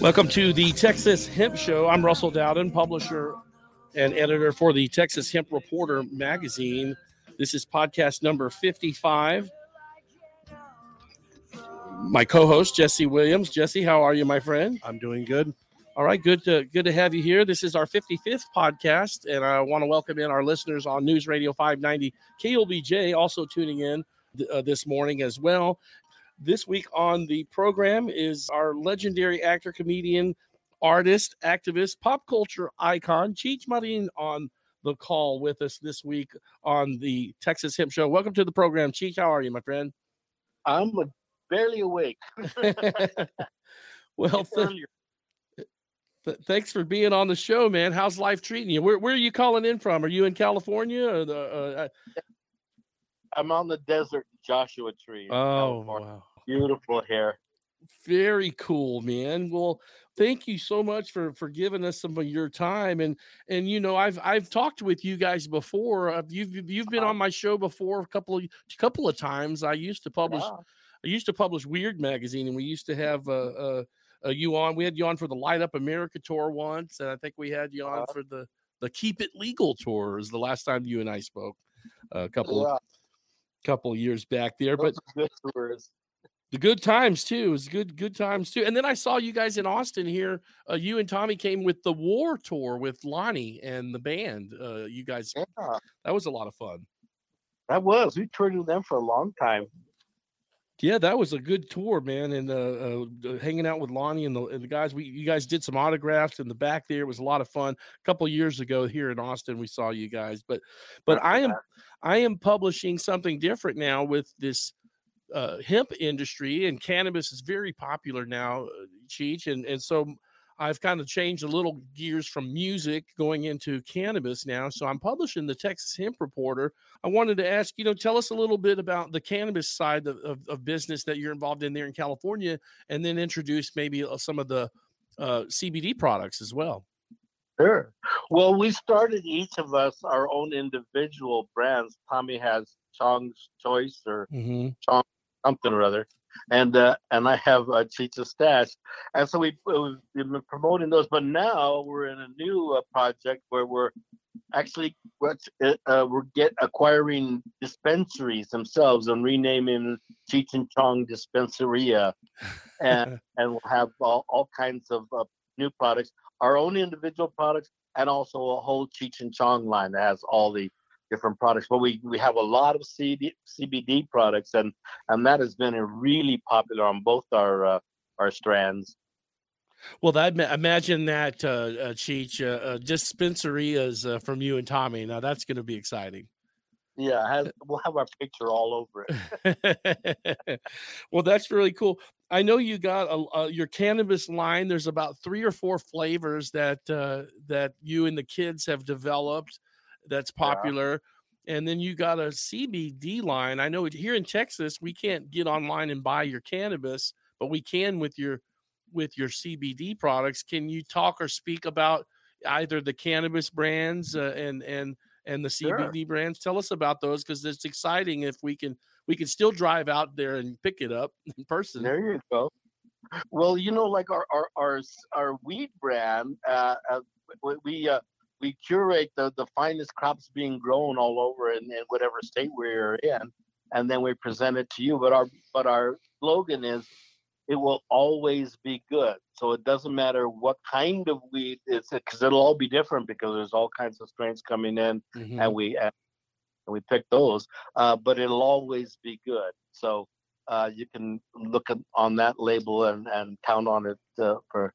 Welcome to the Texas Hemp Show. I'm Russell Dowden, publisher and editor for the Texas Hemp Reporter magazine. This is podcast number 55. My co-host Jesse Williams. Jesse, how are you, my friend? I'm doing good. All right, good to good to have you here. This is our 55th podcast, and I want to welcome in our listeners on News Radio 590 KLBJ, also tuning in uh, this morning as well. This week on the program is our legendary actor, comedian, artist, activist, pop culture icon, Cheech Marin on the call with us this week on the Texas Hemp Show. Welcome to the program, Cheech. How are you, my friend? I'm barely awake. well, th- th- thanks for being on the show, man. How's life treating you? Where, where are you calling in from? Are you in California or the? Uh, I'm on the desert Joshua Tree. Oh, wow. Beautiful hair. Very cool, man. Well, thank you so much for for giving us some of your time and and you know I've I've talked with you guys before. Uh, you've you've been on my show before a couple of couple of times. I used to publish Yeah. I used to publish Weird magazine and we used to have uh, uh, uh you on. We had you on for the Light Up America tour once, and I think we had you on Uh-huh. for the the Keep It Legal tour. Is the last time you and I spoke a couple Yeah. Couple of years back there. But Those the good times too. It was good, good times too. And then I saw you guys in Austin here. Uh, you and Tommy came with the War Tour with Lonnie and the band. Uh, you guys, Yeah, that was a lot of fun. that was. We toured with them for a long time. Yeah, that was a good tour, man. And uh, uh, hanging out with Lonnie and the, and the guys, we you guys did some autographs in the back there. It was a lot of fun. A couple of years ago here in Austin, we saw you guys. But but I am I am publishing something different now with this uh, hemp industry and cannabis is very popular now, uh, Cheech, and and so I've kind of changed a little gears from music going into cannabis now. So I'm publishing the Texas Hemp Reporter. I wanted to ask, you know, tell us a little bit about the cannabis side of, of, of business that you're involved in there in California, and then introduce maybe uh, some of the uh, CBD products as well. Sure. Well, we started each of us our own individual brands. Tommy has Chong's Choice or Mm-hmm. something or other, and uh, and I have uh, Cheech's Stash, and so we we've been promoting those. But now we're in a new uh, project where we're actually uh, uh, we're get acquiring dispensaries themselves and renaming Cheech and Chong Dispensaria, and and we'll have all, all kinds of uh, new products, our own individual products, and also a whole Cheech and Chong line that has all the different products. But we we have a lot of CD, CBD products, and and that has been a really popular on both our uh, our strands. Well, that imagine that, uh, uh, Cheech, uh, uh, dispensarias uh, from you and Tommy. Now that's going to be exciting. Yeah, has, we'll have our picture all over it. well, that's really cool. I know you got a, uh, your cannabis line. There's about three or four flavors that uh, that you and the kids have developed. That's Yeah. popular. And then you got a CBD line. I know here in Texas we can't get online and buy your cannabis, but we can with your with your CBD products. Can you talk or speak about either the cannabis brands uh, and and and the Sure. CBD brands? Tell us about those because it's exciting if we can we can still drive out there and pick it up in person. There you go. Well, you know, like our our our, our weed brand, uh, uh, we we, uh, we curate the the finest crops being grown all over in, in whatever state we're in, and then we present it to you. But our but our slogan is, it will always be good. So it doesn't matter what kind of weed it's because it'll all be different because there's all kinds of strains coming in Mhm. and we and we pick those. Uh, but it'll always be good. So uh, you can look at, on that label and, and count on it uh, for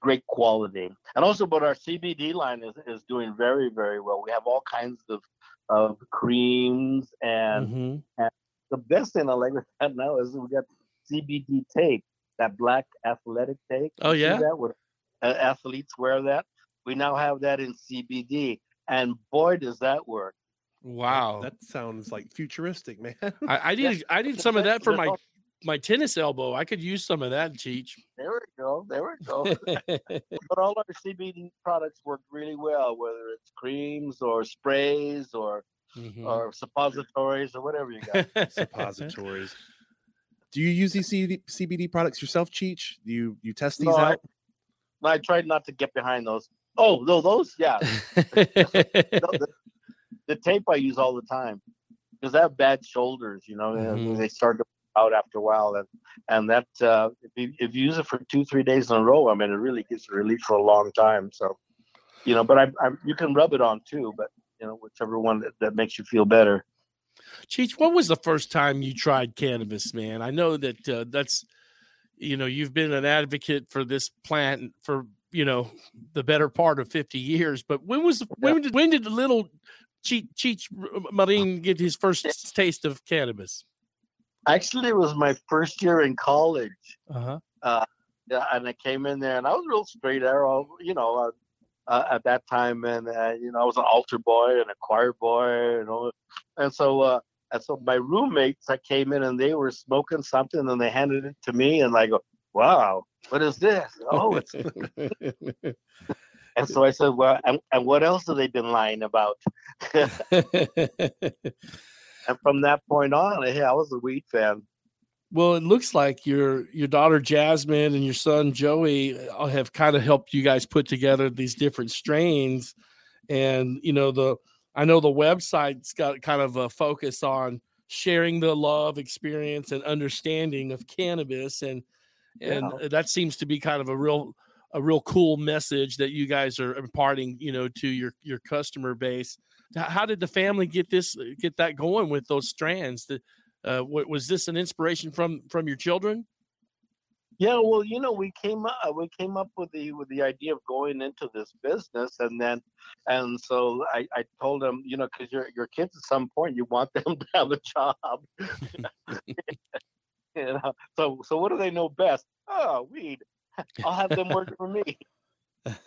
great quality. And also, but our CBD line is, is doing very very well. We have all kinds of of creams and Mhm. the best thing I like with that now is we got CBD tape, that black athletic tape. Oh, You see yeah? that where uh, athletes wear that. We now have that in CBD, and boy, does that work! Wow. That sounds like futuristic, man. I, I Yeah. need I need some of that for my There's all- my tennis elbow. I could use some of that, Cheech. There we go. There we go. but all our CBD products work really well, whether it's creams or sprays or Mhm. or suppositories or whatever you got. Suppositories. Do you use these CD, CBD products yourself, Cheech? Do you you test these No, out? I tried not to get behind those. Oh, no, those, yeah. No, the, the tape I use all the time because I have bad shoulders. You know, and Mhm. they start to out after a while, and and that uh, if you if you use it for two three days in a row, I mean, it really gives you relief for a long time. So, you know, but I, I you can rub it on too, but you know, whichever one that, that makes you feel better. Cheech, when was the first time you tried cannabis, man? I know that uh, that's, you know, you've been an advocate for this plant for, you know, the better part of 50 years, but when was, when did, when did the little Cheech, Cheech Marin get his first taste of cannabis? Actually, it was my first year in college. Uh-huh. yeah, and I came in there, and I was real straight arrow, you know, uh, uh, at that time, and uh, you know, I was an altar boy and a choir boy, you know, and so uh, and so my roommates, I came in and they were smoking something, and they handed it to me, and I go, "Wow, what is this? Oh, it's." and so I said, "Well, and, and what else have they been lying about?" and from that point on, hey, I was a weed fan. Well, it looks like your your daughter Jasmine and your son Joey uh, have kind of helped you guys put together these different strains, and you know the I know the website's got kind of a focus on sharing the love, experience, and understanding of cannabis, and and Yeah. that seems to be kind of a real a real cool message that you guys are imparting, you know, to your your customer base. How did the family get this uh, get that going with those strands? The, uh, was this an inspiration from from your children? Yeah, well, you know, we came up uh, we came up with the with the idea of going into this business, and then, and so I, I told them, you know, because your your kids at some point you want them to have a job, you know. So so what do they know best? Oh, weed. I'll have them work for me.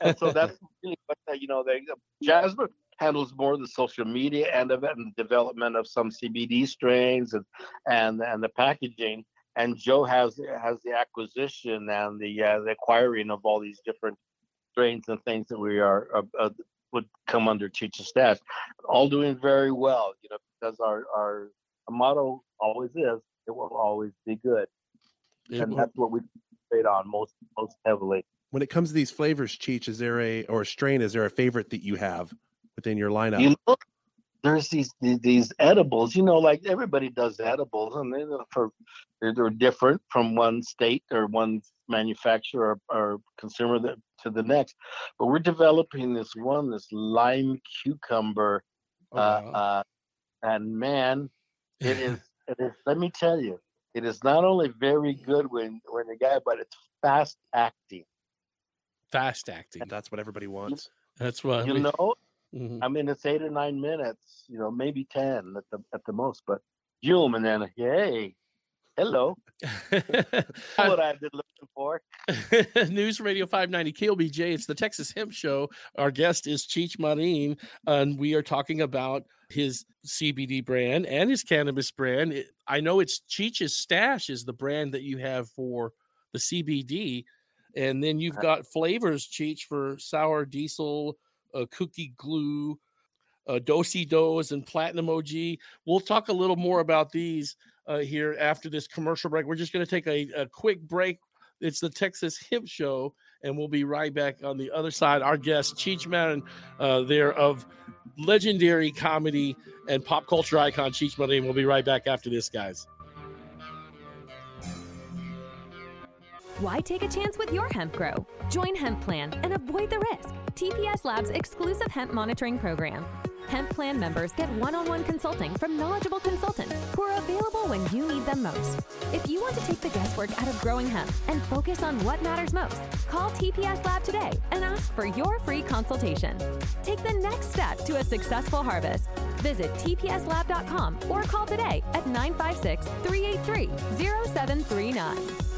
And so that's really what they, uh, you know. They Jasmine handles more the social media end of it and the development of some CBD strains and and and the packaging and Joe has has the acquisition and the uh, the acquiring of all these different strains and things that we are uh, uh, would come under Cheech's Stash, all doing very well. You know, because our our motto always is it will always be good, It and wa- that's what we trade on most most heavily. When it comes to these flavors, Cheech, is there a or a strain? Is there a favorite that you have within your lineup? You know, there's these these- these edibles. You know, like everybody does edibles, and they're for they're, they're different from one state or one manufacturer or, or consumer that, to the next. But we're developing this one, this lime cucumber, oh, uh, wow. uh, and man, it is. It is. Let me tell you, it is not only very good when when the guy, but it's fast acting. fast acting. That's what everybody wants. That's what You we- know, Mhm. I mean, it's eight or nine minutes, you know, maybe ten at the at the most. But zoom and then hey, hello, what I've been looking for. News Radio 590 KLBJ. It's the Texas Hemp Show. Our guest is Cheech Marin, and we are talking about his CBD brand and his cannabis brand. It- I know it's Cheech's Stash is the brand that you have for the CBD, and then you've got flavors, Cheech, for sour diesel, cookie glue, uh, dosey dos, and platinum OG. We'll talk a little more about these uh, here after this commercial break. We're just going to take a, a quick break. It's the Texas Hemp Show, and we'll be right back on the other side. Our guest, Cheech Marin, uh, there of legendary comedy and pop culture icon Cheech Marin. We'll be right back after this, guys. Why take a chance with your hemp grow? Join Hemp Plan and avoid the risk. TPS Labs exclusive hemp monitoring program. Hemp Plan members get one on one consulting from knowledgeable consultants who are available when you need them most. If you want to take the guesswork out of growing hemp and focus on what matters most, call TPS Lab today and ask for your free consultation. Take the next step to a successful harvest. Visit tpslab.com or call today at 956 383 0739.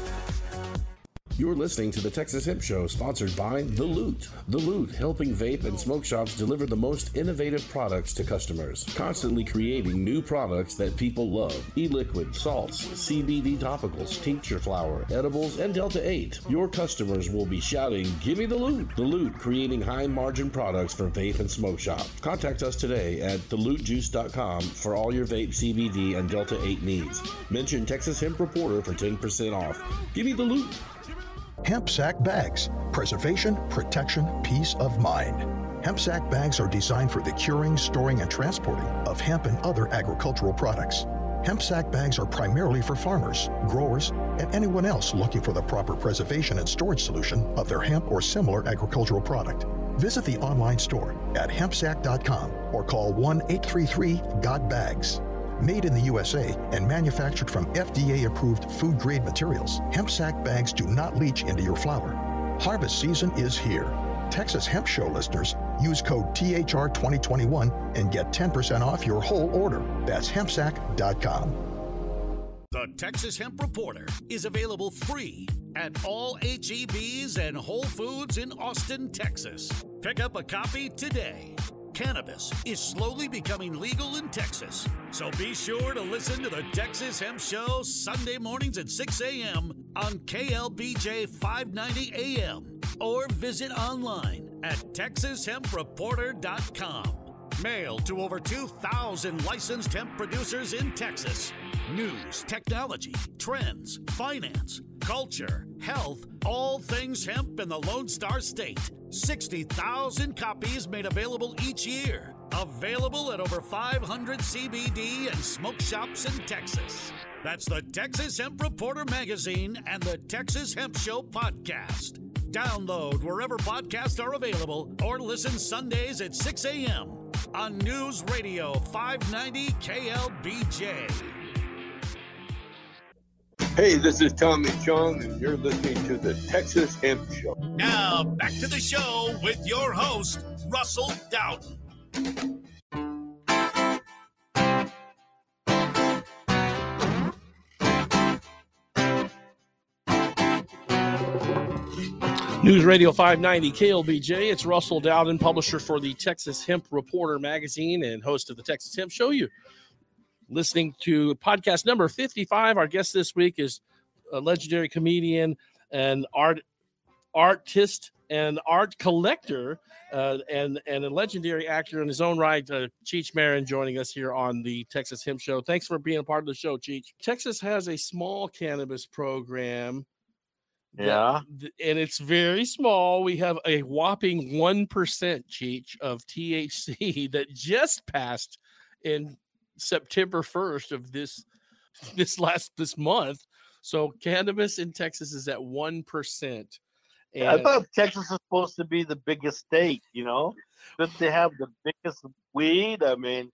You're listening to the Texas Hemp Show, sponsored by The Loot. The Loot, helping vape and smoke shops deliver the most innovative products to customers, constantly creating new products that people love. E-liquid, salts, CBD topicals, tincture flower, edibles, and Delta 8. Your customers will be shouting, "Give me the loot!" The Loot, creating high-margin products for vape and smoke shops. Contact us today at thelootjuice.com for all your vape, CBD, and Delta 8 needs. Mention Texas Hemp Reporter for 10% off. Give me the loot. Hemp sack bags. Preservation, protection, peace of mind. Hemp sack bags are designed for the curing, storing, and transporting of hemp and other agricultural products. Hemp sack bags are primarily for farmers, growers, and anyone else looking for the proper preservation and storage solution of their hemp or similar agricultural product. Visit the online store at hempsack.com or call 1 833 GOT BAGS. Made in the USA and manufactured from FDA approved food grade materials, hemp sack bags do not leach into your flour. Harvest season is here. Texas Hemp Show listeners use code THR2021 and get 10% off your whole order. That's hempsack.com. The Texas Hemp Reporter is available free at all HEBs and Whole Foods in Austin, Texas. Pick up a copy today. Cannabis is slowly becoming legal in Texas, so be sure to listen to the Texas Hemp Show Sunday mornings at 6 a.m. on KLBJ 590 AM or visit online at texashempreporter.com. Mail to over 2,000 licensed hemp producers in Texas. News, technology, trends, finance, culture, health, all things hemp in the Lone Star State. 60,000 copies made available each year. Available at over 500 CBD and smoke shops in Texas. That's the Texas Hemp Reporter magazine and the Texas Hemp Show podcast. Download wherever podcasts are available or listen Sundays at 6 a.m. on News Radio 590 KLBJ. Hey, this is Tommy Chong, and you're listening to the Texas Hemp Show. Now, back to the show with your host, Russell Dowden. News Radio 590 KLBJ. It's Russell Dowden, publisher for the Texas Hemp Reporter magazine and host of the Texas Hemp Show. You listening to podcast number 55. Our guest this week is a legendary comedian and art artist and art collector uh, and and a legendary actor in his own right, uh, Cheech Marin, joining us here on the Texas Hemp Show. Thanks for being a part of the show, Cheech. Texas has a small cannabis program Yeah. th- and it's very small. We have a whopping 1% Cheech of THC that just passed in September 1st of this this last this month. So cannabis in Texas is at 1%. I thought Texas is supposed to be the biggest state, you know? That they have the biggest weed. I mean,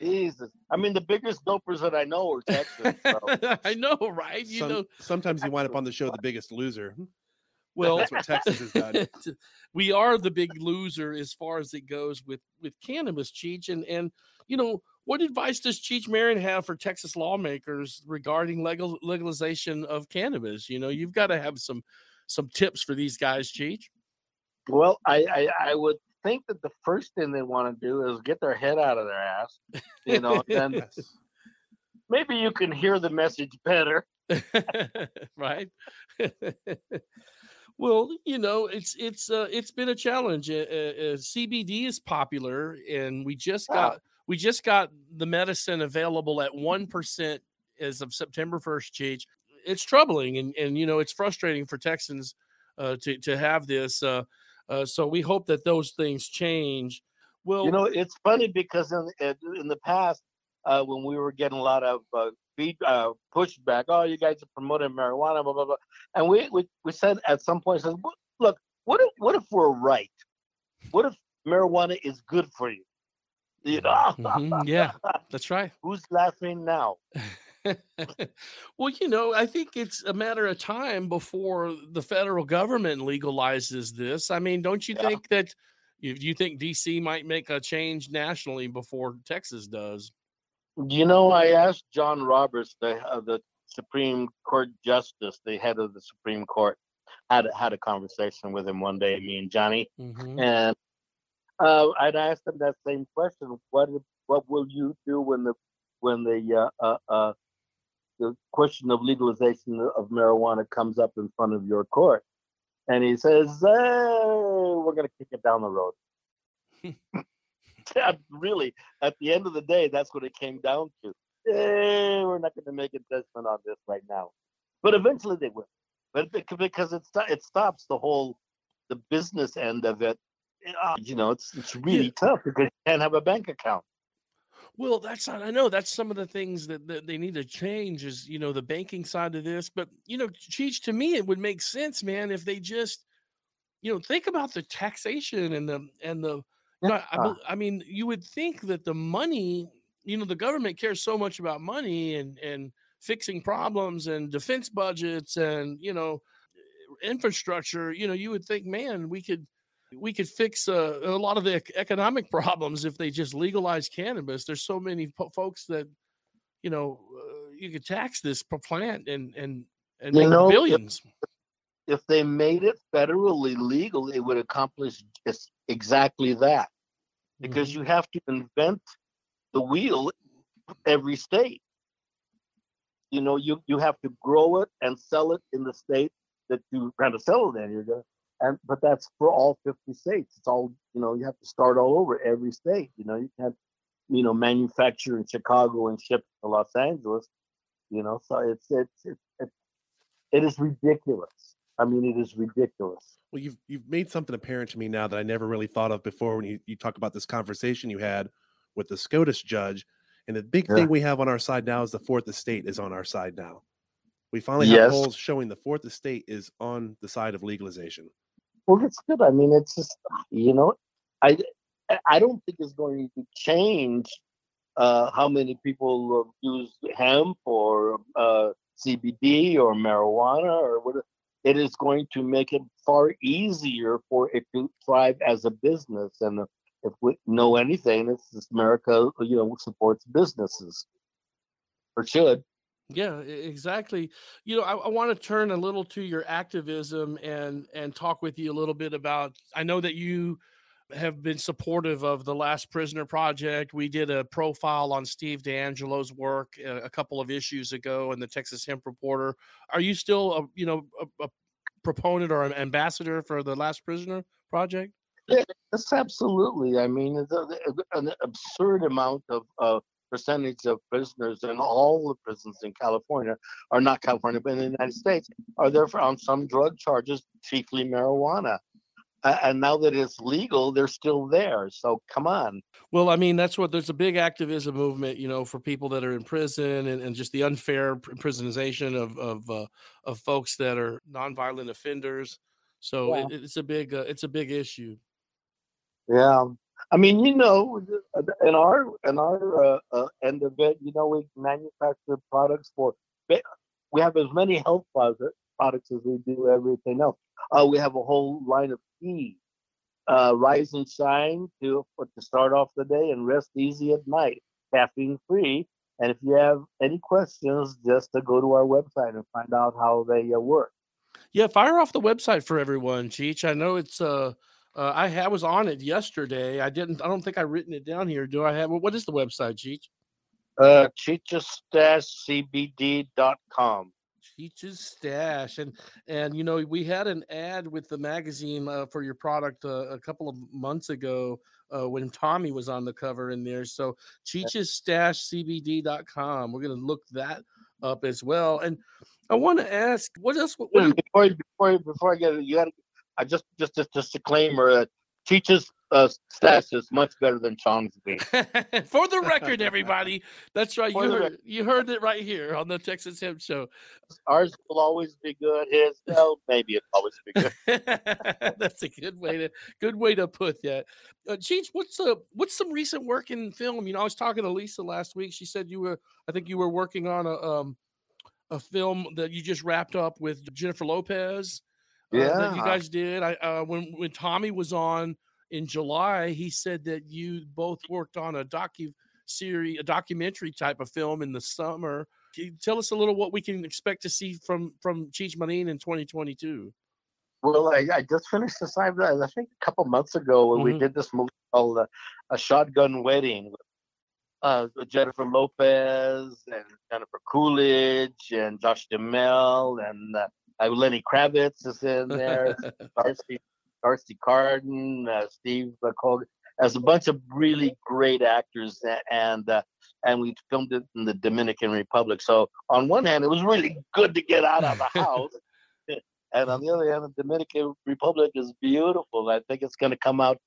Jesus. I mean, the biggest dopers that I know are Texas. So. I know, right? You Some- know, sometimes you wind up on the show the biggest loser. Hmm. well, That's what Texas has done. we are the big loser as far as it goes with with cannabis, Cheech. And and you know, what advice does Cheech Marin have for Texas lawmakers regarding legal legalization of cannabis? You know, you've got to have some some tips for these guys, Cheech. Well, I, I I would think that the first thing they want to do is get their head out of their ass, you know. and Yes. maybe you can hear the message better. right well you know it's it's uh, it's been a challenge uh, uh, uh, cbd is popular and we just got we just got the medicine available at 1% as of september 1st Cheech. it's troubling and and you know it's frustrating for texans uh, to to have this uh, uh, so we hope that those things change well You know, it's funny because in in the past, uh, when we were getting a lot of uh, feed, uh, pushback, oh, you guys are promoting marijuana, blah blah blah, and we we, we said at some point, said, look, what if what if we're right? What if marijuana is good for you? You know, mhm, yeah that's right who's laughing now? well, you know, I think it's a matter of time before the federal government legalizes this. I mean, don't you Yeah. think that you, you think DC might make a change nationally before Texas does? You know, I asked John Roberts, the uh, the Supreme Court Justice, the head of the Supreme Court. had had a conversation with him one day, me and Johnny, Mhm. and uh, I'd asked them that same question: What what will you do when the when the uh, uh, uh, the question of legalization of marijuana comes up in front of your court? And he says, eh, "We're going to kick it down the road." Really, at the end of the day, that's what it came down to. Eh, we're not going to make a judgment on this right now, but eventually they will. But because it it stops the whole the business end of it. Uh, You know, it's it's really tough because you can't have a bank account. Well, that's not, I know that's some of the things that, that they need to change is, you know, the banking side of this. But, you know, Cheech, to me, it would make sense, man, if they just, you know, think about the taxation and the, and the, you know, I, Yeah. I mean, you would think that the money, you know, the government cares so much about money and, and fixing problems and defense budgets and, you know, infrastructure, you know, you would think, man, we could, we could fix uh, a lot of the economic problems if they just legalize cannabis. There's so many po- folks that, you know, uh, you could tax this per plant and and and You make know, if- billions. If they made it federally legal, it would accomplish just exactly that. Because Mm-hmm. you have to invent the wheel every state. You know, you you have to grow it and sell it in the state that you kind to sell it in. You're gonna, and but that's for all 50 states. It's all you know. You have to start all over every state. You know, you can't you know manufacture in Chicago and ship to Los Angeles. You know, so it's it's it's, it's it is ridiculous. I mean, it is ridiculous. Well, you've you've made something apparent to me now that I never really thought of before when you, you talk about this conversation you had with the SCOTUS judge. And the big Yeah. thing we have on our side now is the fourth estate is on our side now. We finally have polls showing the fourth estate is on the side of legalization. Well, it's good. I mean, it's just you know, I I don't think it's going to change uh, how many people use hemp or uh, CBD or marijuana or what. It is going to make it far easier for it to thrive as a business. And if we know anything, it's America, you know, supports businesses or should. Yeah, exactly. You know, I, I want to turn a little to your activism and and talk with you a little bit about. I know that you have been supportive of the Last Prisoner Project. We did a profile on Steve DeAngelo's work a, a couple of issues ago in the Texas Hemp Reporter. Are you still, a, you know, a, a proponent or an ambassador for the Last Prisoner Project? Yes, absolutely. I mean, an absurd amount of uh, percentage of prisoners in all the prisons in California, or not California, but in the United States, are there for, on some drug charges, chiefly marijuana. Uh, and now that it's legal, they're still there. So come on. Well, I mean, that's what there's a big activism movement, you know, for people that are in prison and, and just the unfair pr- prisonization of of uh, of folks that are nonviolent offenders. So Yeah. it, it's a big uh, it's a big issue. Yeah. I mean, you know, in our in our uh, uh, end of it, you know, we manufacture products for. We have as many health product, products as we do everything else. Uh, we have a whole line of tea, uh, rise and shine to to start off the day and rest easy at night, caffeine free. And if you have any questions, just to go to our website and find out how they uh, work. Yeah, fire off the website for everyone, Cheech. I know it's uh, uh I, ha- was on it yesterday. I didn't. I don't think I written it down here. Do I have? What is the website, Cheech? Uh, CheechesStashCBD.com. Cheech's stash and and you know we had an ad with the magazine uh, for your product uh, a couple of months ago uh, when tommy was on the cover in there so cheech's stash cbd.com we're going to look that up as well and i want to ask what else what, what before before before I get it, you got to. I just just just disclaimer. Uh, Cheech's uh, stash is much better than Chong's bean. for the record everybody that's right For you heard, record. you heard it right here on the texas hemp show Ours will always be good. His, well, maybe it'll always be good. That's a good way to good way to put that. Uh, Cheech, what's uh what's some recent work in film? You know, I was talking to Lisa last week. She said you were, I think you were working on a um a film that you just wrapped up with Jennifer Lopez. Uh, that you guys did. I uh, when when Tommy was on in July, he said that you both worked on a docu series, a documentary type of film in the summer. Can you tell us a little what we can expect to see from from Cheech Marin in 2022? Well, I, I just finished this. I I think a couple months ago when we Mhm. did this movie called uh, A Shotgun Wedding. with, Uh, with Jennifer Lopez and Jennifer Coolidge and Josh Duhamel and uh, Lenny Kravitz is in there. Darcy, D'Arcy Carden, uh, Steve Coogan. There's a bunch of really great actors, and uh, and we filmed it in the Dominican Republic. So on one hand, it was really good to get out of the house, and on the other hand, the Dominican Republic is beautiful. I think it's going to come out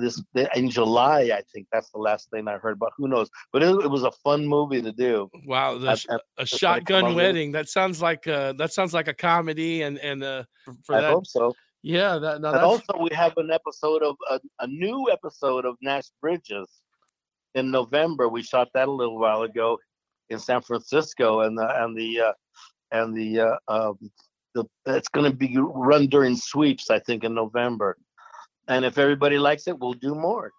this in July. I think that's the last thing I heard, but who knows? But it, it was a fun movie to do. Wow, the, sh- I- a shotgun wedding. That sounds like uh, that sounds like a comedy, and and uh, for, I that, hope so. yeah, that no, And also, we have an episode of a, a new episode of Nash Bridges in November. We shot that a little while ago in San Francisco, and the and the uh, and the uh, um, the it's going to be run during sweeps, I think, in November. And if everybody likes it, we'll do more.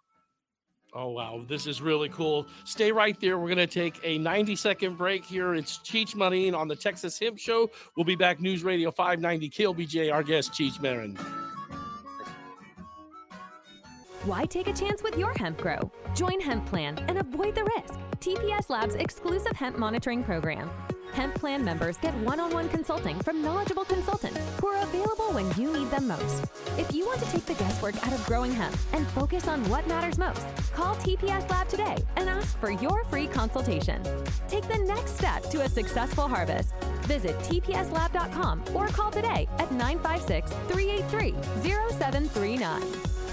Oh wow, this is really cool. Stay right there. We're gonna take a 90 second break here. It's Cheech Marin on the Texas Hemp Show. We'll be back. News Radio 590 KLBJ. Our guest Cheech Marin. Why take a chance with your hemp grow? Join Hemp Plan and avoid the risk. TPS Labs exclusive hemp monitoring program. Hemp Plan members get one on one consulting from knowledgeable consultants who are available when you need them most. If you want to take the guesswork out of growing hemp and focus on what matters most, call TPS Lab today and ask for your free consultation. Take the next step to a successful harvest. Visit tpslab.com or call today at 956 383 0739.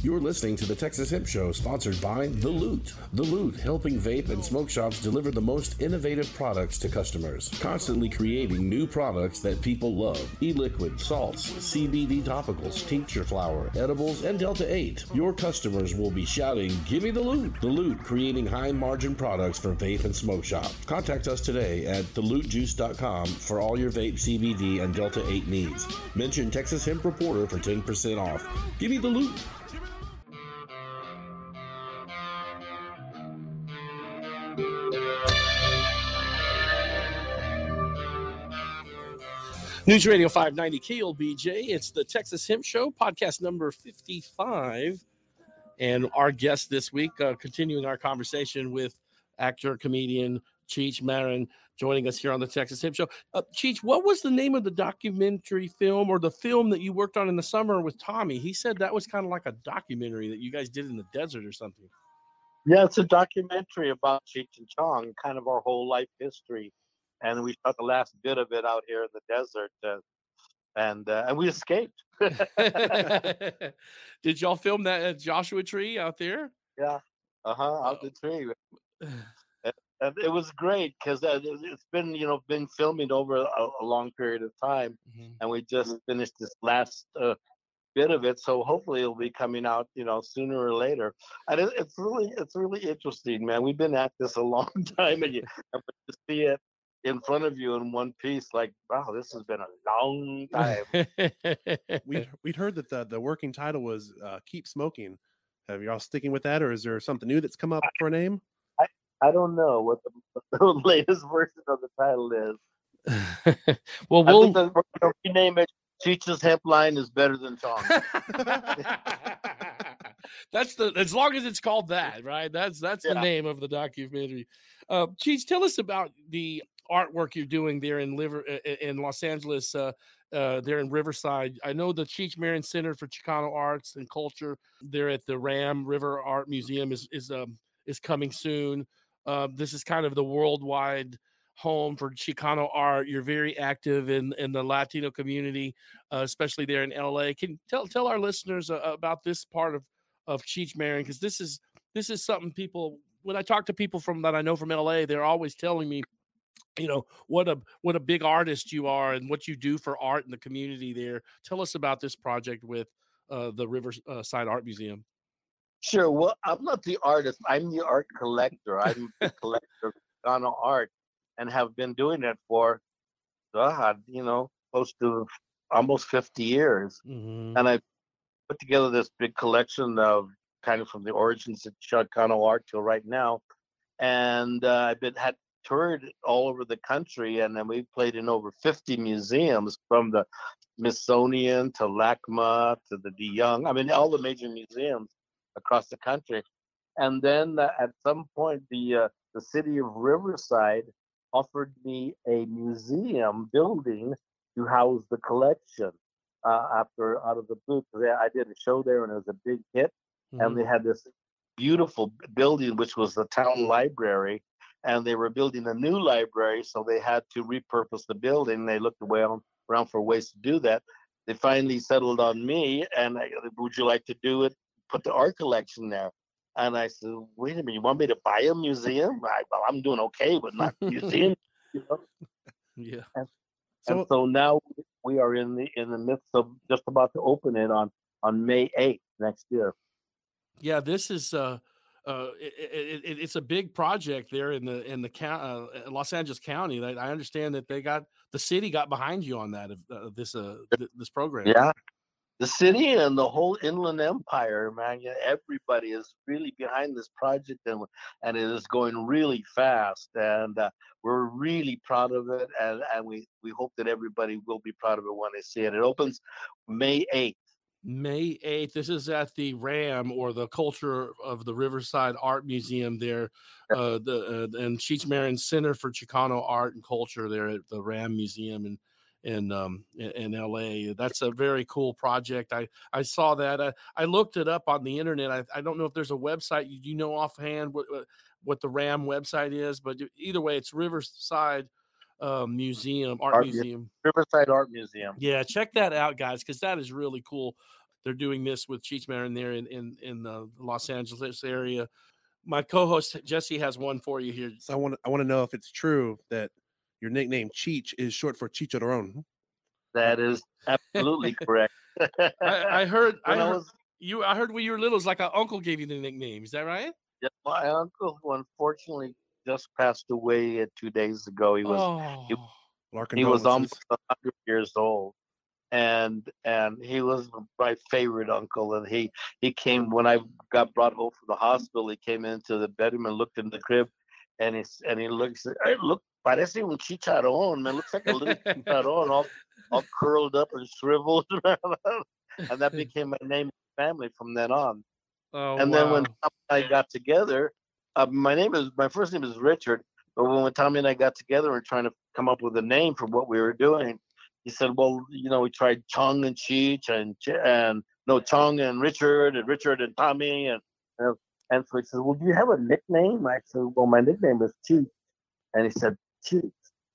You're listening to the Texas Hemp Show, sponsored by The Loot. The Loot, helping vape and smoke shops deliver the most innovative products to customers, constantly creating new products that people love. E-liquid, salts, CBD topicals, tincture flower, edibles, and Delta 8. Your customers will be shouting, "Give me the loot!" The Loot, creating high-margin products for vape and smoke shops. Contact us today at thelootjuice.com for all your vape, CBD, and Delta 8 needs. Mention Texas Hemp Reporter for 10% off. Give me the loot! News Radio 590 KLBJ. It's the Texas Hemp Show, podcast number 55. And our guest this week, uh, continuing our conversation with actor, comedian Cheech Marin, joining us here on the Texas Hemp Show. Uh, Cheech, what was the name of the documentary film or the film that you worked on in the summer with Tommy? He said that was kind of like a documentary that you guys did in the desert or something. Yeah, it's a documentary about Cheech and Chong, kind of our whole life history, and we shot the last bit of it out here in the desert, uh, and uh, and we escaped. Did y'all film that at Joshua Tree out there? Yeah, uh huh, out the tree, and it was great because uh, it- it's been you know been filming over a, a long period of time, Mhm. and we just finished this last uh, bit of it, so hopefully it'll be coming out you know sooner or later. And it, it's really it's really interesting, man. We've been at this a long time, and you and to see it in front of you in one piece, like wow, this has been a long time. We'd, we'd heard that the, the working title was uh, Keep Smoking. Have y'all sticking with that, or is there something new that's come up for a name? I I don't know what the, what the latest version of the title is. well, I we'll think that we're gonna rename it. Teacher's Hemp Line is better than Chong. that's the as long as it's called that, right? That's that's the name of the documentary. Uh, Cheech, tell us about the artwork you're doing there in liver in Los Angeles. Uh, uh, there in Riverside. I know the Cheech Marin Center for Chicano Arts and Culture there at the Ram River Art Museum is is um, is coming soon. Uh, this is kind of the worldwide home for Chicano art. You're very active in in the Latino community, uh, especially there in LA. Can tell tell our listeners uh, about this part of of Cheech Marin because this is this is something people when I talk to people from that I know from LA, they're always telling me, you know, what a what a big artist you are and what you do for art in the community there. Tell us about this project with uh, the Riverside Art Museum. Sure. Well, I'm not the artist. I'm the art collector. I'm the collector of Chicano art, and have been doing it for, God, you know, close to almost 50 years. Mhm. And I put together this big collection of kind of from the origins of Chicano art till right now. And uh, I've been had toured all over the country, and then we played in over 50 museums from the Smithsonian to LACMA to the De Young. I mean, all the major museums across the country. And then uh, at some point, the uh, the city of Riverside offered me a museum building to house the collection uh, after out of the blue. I did a show there, and it was a big hit. Mm-hmm. And they had this beautiful building, which was the town library, and they were building a new library, so they had to repurpose the building. They looked around, around for ways to do that. They finally settled on me, and I, would you like to do it? Put the art collection there. And I said, wait a minute, you want me to buy a museum? I, well, I'm doing okay, but not museum. you know? Yeah. And so, and so now we are in the in the midst of just about to open it on on May 8th next year. Yeah, this is uh uh, it, it, it's a big project there in the in the uh, Los Angeles County. I, I, understand that they got the city got behind you on that uh, this uh th- this program. Yeah, the city and the whole Inland Empire, man. Yeah, everybody is really behind this project, and and it is going really fast. And uh, we're really proud of it, and and we we hope that everybody will be proud of it when they see it. It opens May eighth. May 8th. This is at the RAM or the Culture of the Riverside Art Museum there, uh, the uh, and Cheech Marin Center for Chicano Art and Culture there at the RAM Museum in in um in, in LA. That's a very cool project. I I saw that. I, I looked it up on the internet. I, I don't know if there's a website you, you know offhand what what the RAM website is, but either way, it's Riverside uh, museum, art, art museum, Riverside Art Museum. Yeah, check that out, guys, because that is really cool. They're doing this with Cheech Marin there in in in the Los Angeles area. My co-host Jesse has one for you here. So I want I want to know if it's true that your nickname Cheech is short for Chicharron. That is absolutely correct. I, I, heard. I heard was, you. I heard when you were little, it's like an uncle gave you the nickname. Is that right? Yeah, my uncle, who unfortunately just passed away uh, two days ago. He was oh. he, he was almost hundred years old, and and he was my favorite uncle. And he he came when I got brought home from the hospital. He came into the bedroom and looked in the crib, and he and he looks. Hey, look, parece un chicharrón, man. Looks like a little chicharrón, all all curled up and shriveled. and that became my name family from then on. Oh, and wow. then when I got together, uh, my name is my first name is Richard, but when Tommy and I got together and trying to come up with a name for what we were doing, he said, "Well, you know, we tried Chong and Cheech and and no Chong and Richard and Richard and Tommy and and, and so he said, "Well, do you have a nickname?" I said, "Well, my nickname is Cheech," and he said, "Cheech,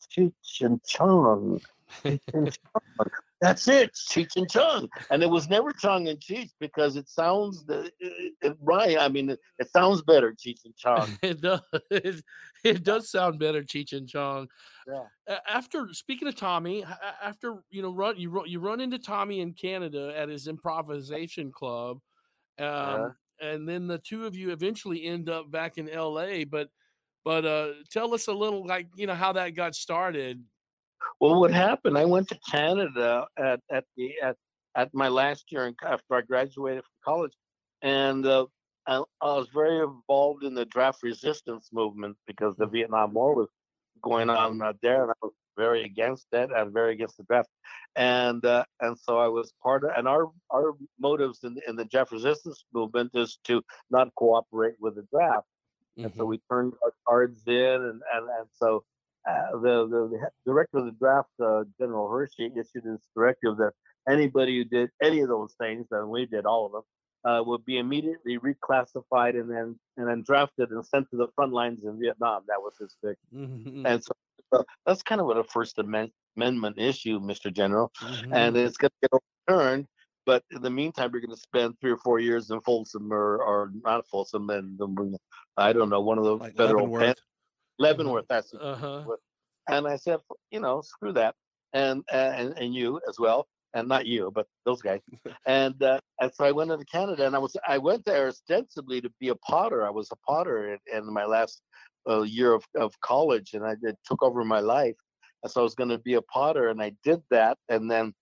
Cheech and Chong." That's it, Cheech and Chong. And it was never Chong and Cheech because it sounds the it, it, right. I mean, it, it, sounds better, Cheech and Chong. it does. It, it does sound better, Cheech and Chong. Yeah. After speaking of Tommy, after you know, run you run you run into Tommy in Canada at his improvisation club, um, yeah. and then the two of you eventually end up back in L.A. But but uh, tell us a little like you know how that got started well, what happened? I went to Canada at at the at at my last year in, after I graduated from college, and uh, I, I, was very involved in the draft resistance movement because the Vietnam War was going on out there, and I was very against that and very against the draft, and uh, and so I was part of. And our our motives in, in the draft resistance movement is to not cooperate with the draft, mm-hmm. and so mm-hmm. we turned our cards in, and and and so uh, the, the, the director of the draft, uh, General Hershey, issued this directive that anybody who did any of those things, and we did all of them, uh, would be immediately reclassified and then and then drafted and sent to the front lines in Vietnam. That was his fix. Mm-hmm. And so that's kind of what a First Amendment issue, Mr. General, mm-hmm. and it's going to get overturned. But in the meantime, you're going to spend three or four years in Folsom or, or not Folsom, and I don't know one of the like federal Leavenworth. Leavenworth, that's uh-huh. And I said, you know, screw that, and and and you as well, and not you, but those guys. and uh, and so I went into Canada, and I was I went there ostensibly to be a potter. I was a potter in, in my last uh, year of, of college, and I did, took over my life. And so I was going to be a potter, and I did that, and then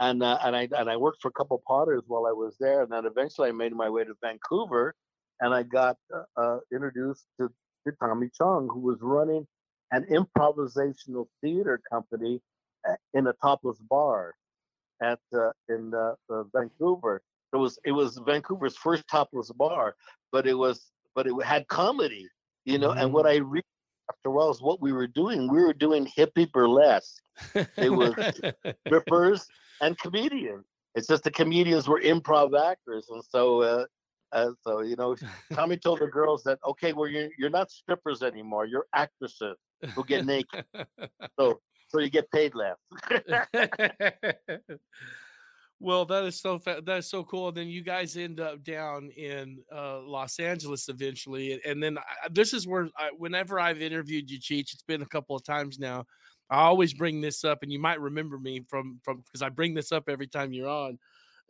and uh, and I and I worked for a couple potters while I was there, and then eventually I made my way to Vancouver, and I got uh, uh introduced to Tommy Chong, who was running an improvisational theater company uh, in a topless bar at uh, in uh, uh, Vancouver. It was it was Vancouver's first topless bar, but it was but it had comedy, you know. And what I read after a while is what we were doing. We were doing hippie burlesque. It was strippers and comedians. It's just the comedians were improv actors, and so uh, so you know, Tommy told the girls that okay, well you're you're not strippers anymore. You're actresses who get naked. so so you get paid less. well, that is so fa- that is so cool. And then you guys end up down in uh, Los Angeles eventually, and, and then I, this is where I, whenever I've interviewed you, Cheech, it's been a couple of times now. I always bring this up, and you might remember me from from because I bring this up every time you're on.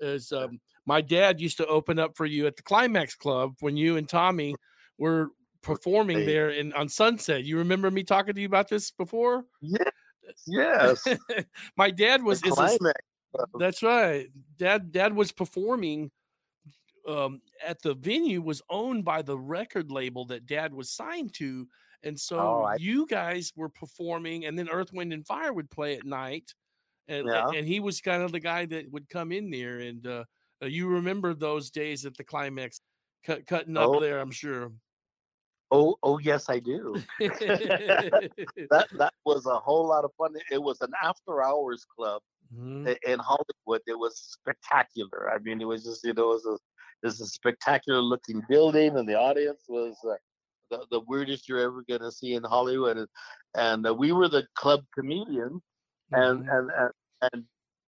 Is um, my dad used to open up for you at the Climax Club when you and Tommy were performing there in on Sunset. You remember me talking to you about this before? Yes, yes. my dad was is this- that's right. Dad dad was performing um at the venue was owned by the record label that dad was signed to. And so Oh, I- you guys were performing and then Earth, Wind and Fire would play at night. And Yeah. and he was kind of the guy that would come in there and uh uh, you remember those days at the climax cut, cutting up Oh. there, I'm sure. Oh, oh yes, I do. that that was a whole lot of fun. It was an after hours club Mhm. in Hollywood. It was spectacular. I mean, it was just you know, it was a, it was a spectacular looking building, and the audience was uh, the, the weirdest you're ever gonna see in Hollywood. And, and uh, we were the club comedians, and Mhm. and and, and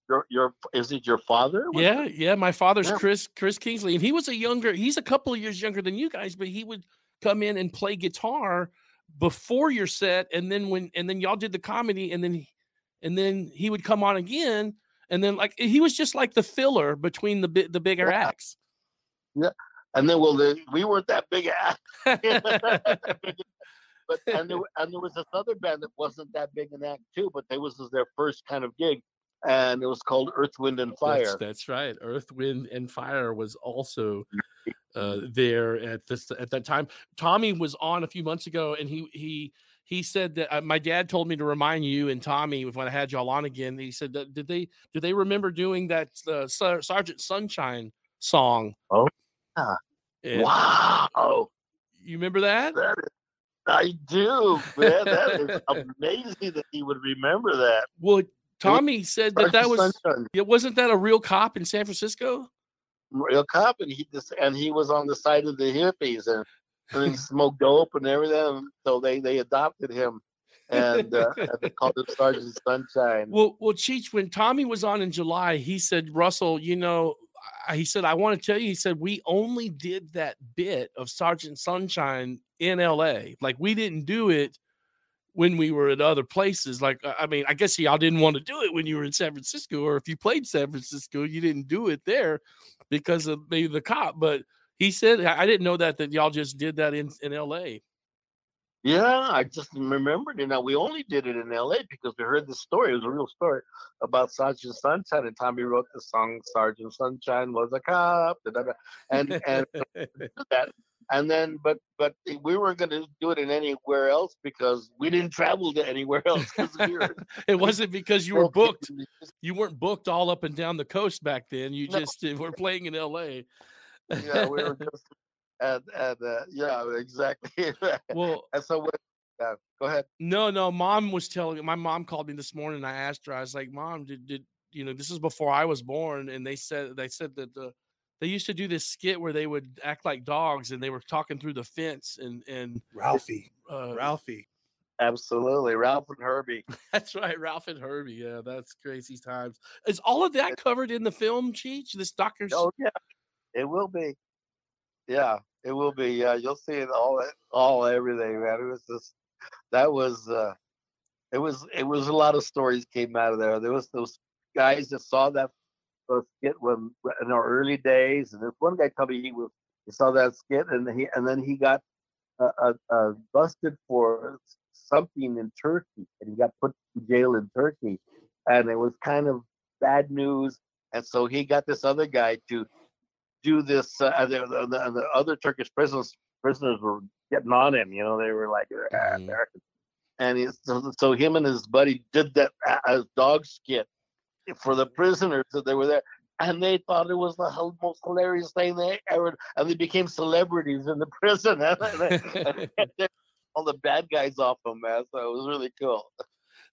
your your is it your father? Yeah, it? yeah. My father's Yeah. Chris Chris Kingsley, and he was a younger. He's a couple of years younger than you guys, but he would come in and play guitar before your set, and then when and then y'all did the comedy, and then he- and then he would come on again, and then like he was just like the filler between the the bigger Yeah. acts. And then well, the, we weren't that big. a- but and there, and there was this other band that wasn't that big an act too, but they was was their first kind of gig, and it was called Earth, Wind, and Fire. that's right. Earth, Wind, and Fire was also uh, there at this at that time. Tommy was on a few months ago, and he he he said that uh, my dad told me to remind you and Tommy when I had y'all on again. He said that did they did they remember doing that uh, Ser- Sergeant Sunshine song? Oh, yeah. And Wow, You remember that? that is, I do, man. That is amazing that he would remember that. Well, Tommy said that that was it wasn't that a real cop in San Francisco? real cop, and he just and he was on the side of the hippies and, and he smoked dope and everything. So they they adopted him, and, uh, they called him Sergeant Sunshine. Well, well, Cheech, when Tommy was on in July, he said, Russell, you know, he said, I want to tell you, he said, we only did that bit of Sergeant Sunshine in LA. Like, we didn't do it when we were at other places. Like, I mean, I guess y'all didn't want to do it when you were in San Francisco, or if you played San Francisco, you didn't do it there because of maybe the cop. But he said, I didn't know that, that y'all just did that in, in LA. Yeah, I just remembered it. Now we only did it in L.A. because we heard the story. It was a real story about Sergeant Sunshine, and Tommy wrote the song "Sergeant Sunshine was a cop," and and that. And then, but but we weren't going to do it in anywhere else because we didn't travel to anywhere else. we were it wasn't because you were booked. You weren't booked all up and down the coast back then. You No. just uh, were playing in LA. Yeah, we were just and and uh, yeah, exactly. well, and so what? Yeah, go ahead. no, no. Mom was telling me. my mom called me this morning. I asked her. I was like, "Mom, did did you know this is before I was born?" And they said they said that the they used to do this skit where they would act like dogs and they were talking through the fence and and Ralphie, uh, Ralphie. Absolutely, Ralph and Herbie. that's right, Ralph and Herbie. Yeah, that's crazy times. Is all of that covered in the film, Cheech? This Doctor Oh yeah, it will be. Yeah, it will be. Yeah, you'll see it all, all everything, man. It was just that was. uh It was. It was a lot of stories came out of there. There was those guys that saw that skit when in our early days, and this one guy told me he was he saw that skit, and he and then he got uh, uh, uh, busted for something in Turkey, and he got put in jail in Turkey, and it was kind of bad news. And so he got this other guy to do this. Uh, and the, the, the other Turkish prisoners prisoners were getting on him. You know, they were like "Ah, Mhm. And he, so, so him and his buddy did that as dog skit for the prisoners that they were there. And they thought it was the most hilarious thing they ever, and they became celebrities in the prison. And they- and they kept all the bad guys off them, man. So it was really cool.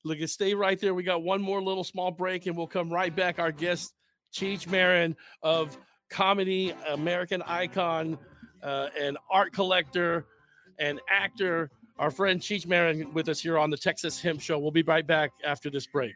Look, stay right there. We got one more little small break, and we'll come right back. Our guest, Cheech Marin of comedy, American icon, uh, and art collector and actor. Our friend Cheech Marin with us here on the Texas Hemp Show. We'll be right back after this break.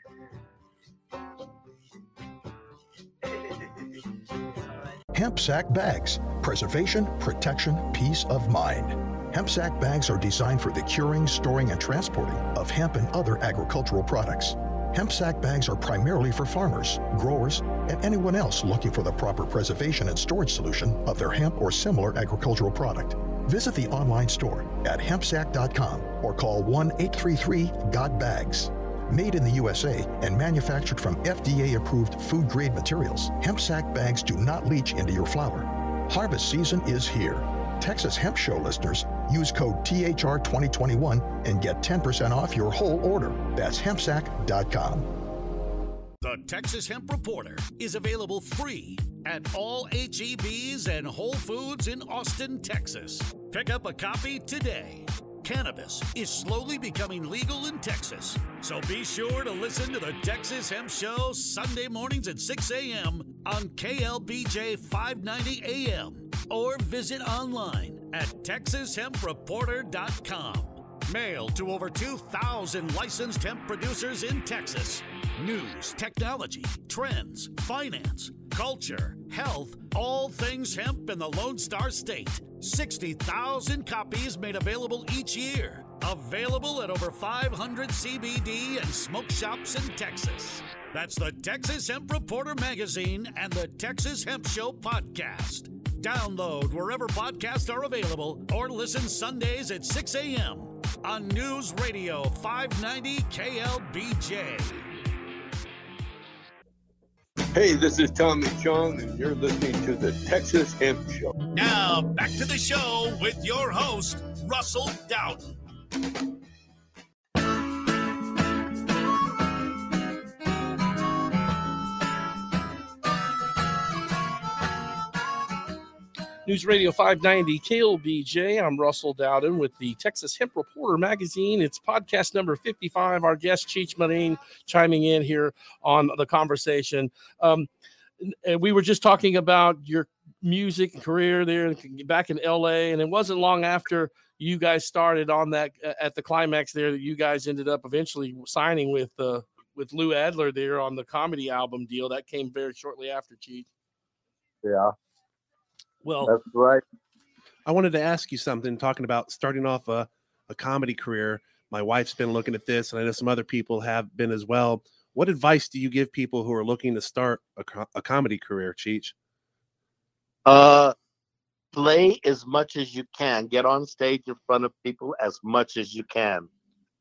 Hemp sack bags. Preservation, protection, peace of mind. Hemp sack bags are designed for the curing, storing, and transporting of hemp and other agricultural products. Hemp sack bags are primarily for farmers, growers, and anyone else looking for the proper preservation and storage solution of their hemp or similar agricultural product. Visit the online store at hempsack.com or call 1 833 GOT BAGS. Made in the USA and manufactured from FDA approved food grade materials, hemp sack bags do not leach into your flour. Harvest season is here. Texas Hemp Show listeners use code THR2021 and get 10% off your whole order. That's hempsack.com. The Texas Hemp Reporter is available free at all HEBs and Whole Foods in Austin, Texas. Pick up a copy today. Cannabis is slowly becoming legal in Texas, so be sure to listen to the Texas Hemp Show Sunday mornings at 6 a.m. on KLBJ 590 AM or visit online at texashempreporter.com. Mail to over 2,000 licensed hemp producers in Texas. News, technology, trends, finance, culture, health, all things hemp in the Lone Star State. 60,000 copies made available each year. Available at over 500 CBD and smoke shops in Texas. That's the Texas Hemp Reporter magazine and the Texas Hemp Show podcast. Download wherever podcasts are available or listen Sundays at 6 a.m. on News Radio 590 KLBJ. Hey, this is Tommy Chong, and you're listening to the Texas Hemp Show. Now, back to the show with your host, Russell Dowden. News Radio 590 KLBJ. I'm Russell Dowden with the Texas Hemp Reporter magazine. It's podcast number 55. Our guest, Cheech Marin, chiming in here on the conversation. Um, and we were just talking about your music career there back in LA. And it wasn't long after you guys started on that at the climax there that you guys ended up eventually signing with uh, with Lou Adler there on the comedy album deal. That came very shortly after, Cheech. Yeah, Well, that's right. I wanted to ask you something talking about starting off a, a comedy career. My wife's been looking at this, and I know some other people have been as well. What advice do you give people who are looking to start a, a comedy career, Cheech? Uh, play as much as you can. Get on stage in front of people as much as you can,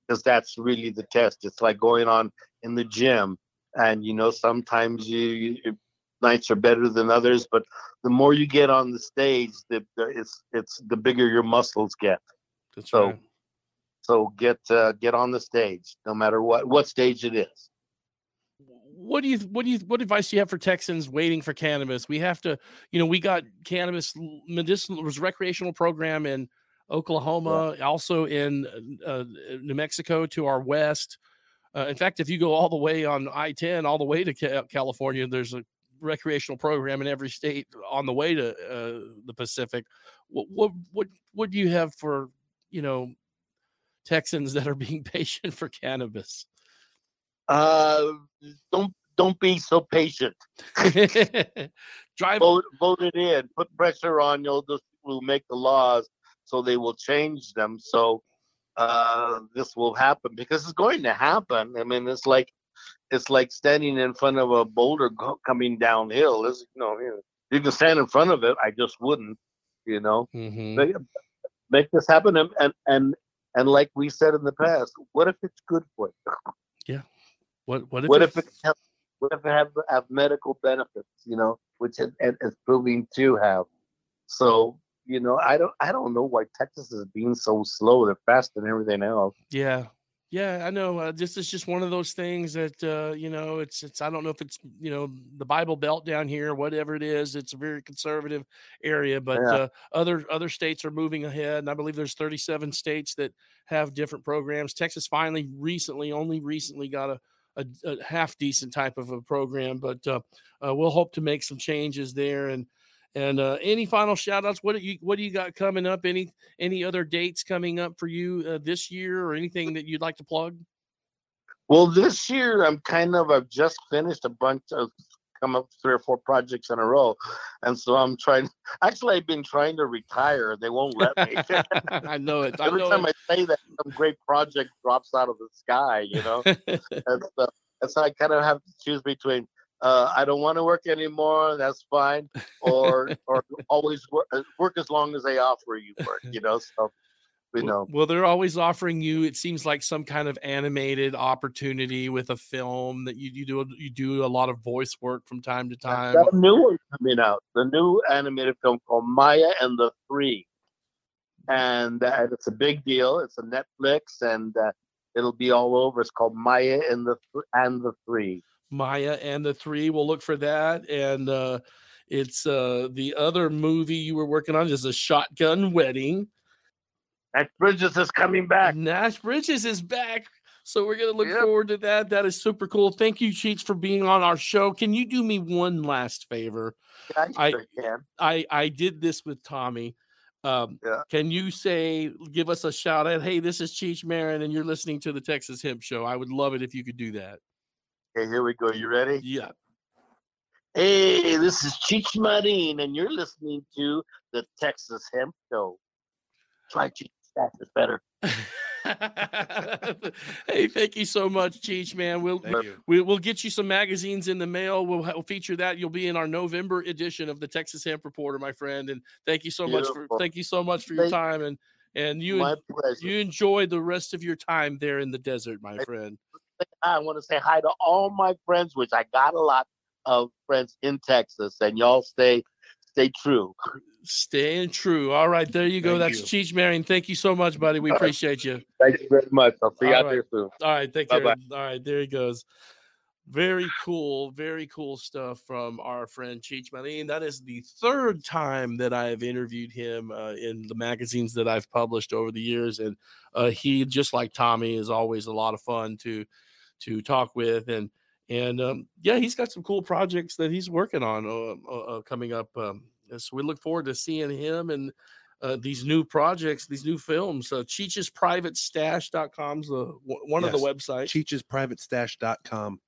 because that's really the test. It's like going on in the gym, and you know sometimes you, you nights are better than others, but the more you get on the stage, the, the it's it's the bigger your muscles get. that's So right. so get uh, get on the stage, no matter what what stage it is. what do you what do you what advice do you have for Texans waiting for cannabis? We have to, you know, we got cannabis medicinal was recreational program in Oklahoma, also in uh, New Mexico to our west. Uh, in fact, if you go all the way on I-10 all the way to California, there's a recreational program in every state on the way to uh, the Pacific. What what what what do you have for you know Texans that are being patient for cannabis? Uh, don't don't be so patient. Drive vote, vote it in. Put pressure on you know, who make the laws, so they will change them. So uh, this will happen because it's going to happen. I mean, it's like it's like standing in front of a boulder go- coming downhill. It's, you know, you can stand in front of it. I just wouldn't. You know, Mhm. make, make this happen. And, and and and like we said in the past, what if it's good for you? Yeah. What what if, what it- if it have, what if it have, have medical benefits you know which it, it is proving to have so you know, I don't I don't know why Texas is being so slow. They're fast and everything else. Yeah. Yeah, I know. Uh, this is just one of those things that uh, you know. It's it's. I don't know if it's you know the Bible Belt down here, whatever it is. It's a very conservative area, but Yeah. uh, other other states are moving ahead, and I believe there's 37 states that have different programs. Texas finally, recently, only recently got a a, a half decent type of a program, but uh, uh, we'll hope to make some changes there. And and uh, any final shout outs? What do you what do you got coming up? Any any other dates coming up for you uh, this year, or anything that you'd like to plug? Well, this year I'm kind of I've just finished a bunch of come up three or four projects in a row, and so I'm trying. Actually, I've been trying to retire. They won't let me. I know it. I Every know time it. I say that, some great project drops out of the sky. You know, and, so, and so I kind of have to choose between. Uh, I don't want to work anymore. That's fine, or or always work, work as long as they offer you work. You know, so you know. Well, they're always offering you. It seems like some kind of animated opportunity with a film that you, you do. You do a lot of voice work from time to time. A new one coming out. The new animated film called Maya and the Three, and uh, it's a big deal. It's a Netflix, and uh, it'll be all over. It's called Maya and the Th- and the Three. Maya and the Three. We'll look for that. And uh, it's uh, the other movie you were working on is a Shotgun Wedding. Nash Bridges is coming back. Nash Bridges is back. So we're gonna look Yep. forward to that. That is super cool. Thank you, Cheech, for being on our show. Can you do me one last favor? I I- sure can. I I did this with Tommy. Um, Yeah. Can you say, give us a shout out? Hey, this is Cheech Marin, and you're listening to the Texas Hemp Show. I would love it if you could do that. Okay, here we go. You ready? Yeah. Hey, this is Cheech Marin, and you're listening to the Texas Hemp Show. Try Cheech's Stash is better. hey, thank you so much, Cheech, man. We'll we, we'll get you some magazines in the mail. We'll, we'll feature that. You'll be in our November edition of the Texas Hemp Reporter, my friend. And thank you so much for thank you so much for your Thank- time and and you My pleasure. you enjoy the rest of your time there in the desert, my Thank- friend. I want to say hi to all my friends, which I got a lot of friends in Texas, and y'all stay stay true. Staying true. All right, there you go. Thank That's you. Cheech Marin. Thank you so much, buddy. We All right. appreciate you. Thank you very much. I'll see you out right. there soon. All right, care. Bye-bye. All right, there he goes. Very cool, very cool stuff from our friend Cheech Marin. That is the third time that I have interviewed him uh, in the magazines that I've published over the years, and uh, he, just like Tommy, is always a lot of fun to to talk with, and and um, yeah, he's got some cool projects that he's working on uh, uh, uh, coming up. Um, so we look forward to seeing him and uh, these new projects, these new films. Uh, Cheech'sPrivateStash.com is the one of the websites. Cheech'sPrivateStash.com.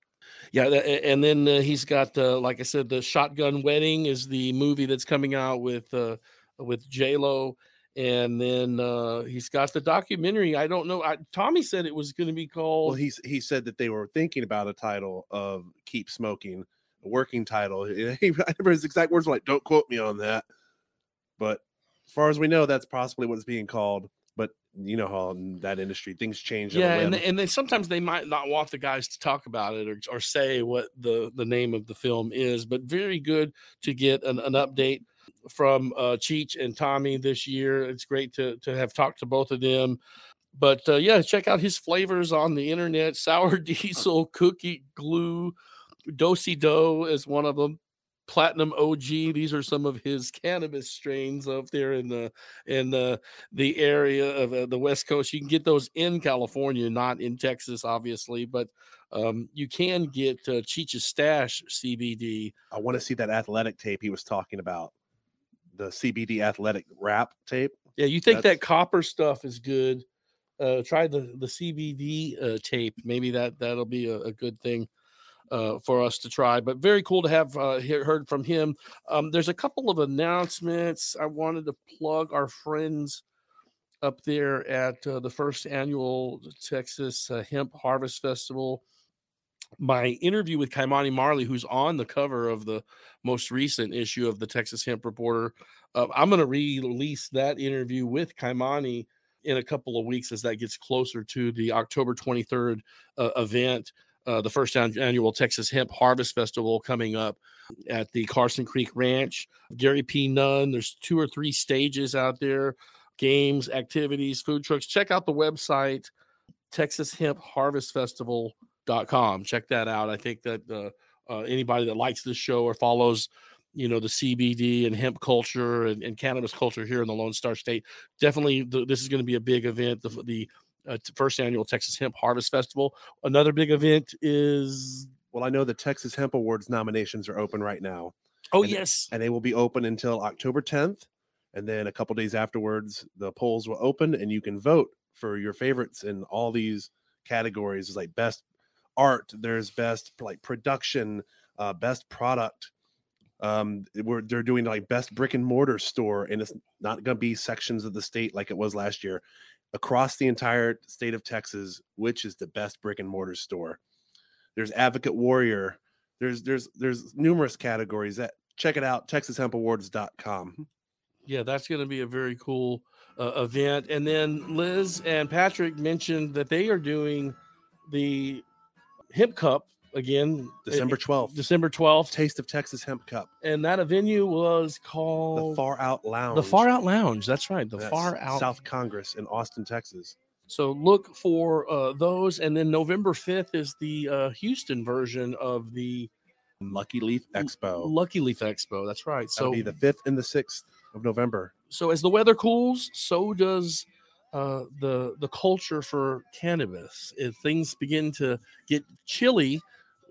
Yeah, and then uh, he's got, uh, like I said, the Shotgun Wedding is the movie that's coming out with uh, with J Lo, and then uh, he's got the documentary. I don't know. I, Tommy said it was going to be called. Well, he's he said that they were thinking about a title of "Keep Smoking," a working title. He, I remember his exact words were like, "Don't quote me on that," but as far as we know, that's possibly what's being called. But you know how in that industry things change. yeah, and they, and then sometimes they might not want the guys to talk about it or, or say what the the name of the film is. But very good to get an, an update from uh, Cheech and Tommy this year. It's great to to have talked to both of them. But uh, yeah, check out his flavors on the internet: sour diesel, cookie glue, dosi dough is one of them. Platinum OG. These are some of his cannabis strains up there in the in the the area of uh, the West Coast. You can get those in California, not in Texas, obviously, but um, you can get uh, Cheech's Stash CBD. I want to see that athletic tape he was talking about, the CBD athletic wrap tape. Yeah, you think That's- that copper stuff is good? Uh, try the the CBD uh, tape. Maybe that that'll be a, a good thing uh, for us to try. But very cool to have uh, hear, heard from him. Um, there's a couple of announcements. I wanted to plug our friends up there at uh, the first annual Texas uh, Hemp Harvest Festival. My interview with Ky-Mani Marley, who's on the cover of the most recent issue of the Texas Hemp Reporter, uh, I'm going to release that interview with Kaimani in a couple of weeks as that gets closer to the October 23rd uh, event. uh, the first annual Texas Hemp Harvest Festival coming up at the Carson Creek Ranch. Gary P. Nunn, there's two or three stages out there, games, activities, food trucks. Check out the website, Texas Hemp Harvest Festival.com. Check that out. I think that uh, uh, anybody that likes this show or follows you know the CBD and hemp culture and, and cannabis culture here in the Lone Star State. Definitely, the, this is going to be a big event. The, the uh, first annual Texas Hemp Harvest Festival. Another big event is Well, I know the Texas Hemp Awards nominations are open right now, oh And- yes, and they will be open until October 10th. And then a couple days afterwards, the polls will open, and you can vote for your favorites in all these categories. Like best art, there's best like production, uh, best product. Um, we're they're doing like best brick and mortar store, and it's not going to be sections of the state like it was last year. Across the entire state of Texas, which is the best brick and mortar store? There's Advocate Warrior. There's there's there's numerous categories that check it out texashempawards.com yeah, that's going to be a very cool uh, event. And then Liz and Patrick mentioned that they are doing the Hemp Cup again, december 12th December twelfth, taste of texas hemp cup and that venue was called the far out lounge The Far Out Lounge. That's right, the That's Far Out south congress in austin texas So look for uh, those, and then November fifth is the uh, Houston version of the lucky leaf expo Lucky Leaf Expo. That's right. That'll So be the 5th and the 6th of november so as the weather cools, so does uh, the the culture for cannabis. If things begin to get chilly,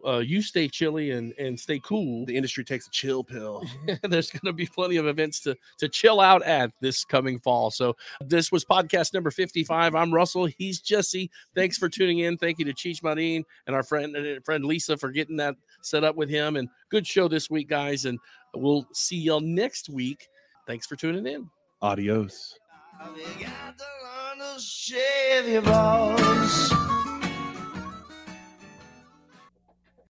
uh, you stay chilly and and stay cool. the industry takes a chill pill There's going to be plenty of events to to chill out at this coming fall. So this was podcast number 55. I'm Russell. He's Jesse. Thanks for tuning in. Thank you to Cheech Marin and our friend uh, friend Lisa for getting that set up with him. And good show this week, guys. And we'll see y'all next week. Thanks for tuning in. adios Chevy balls.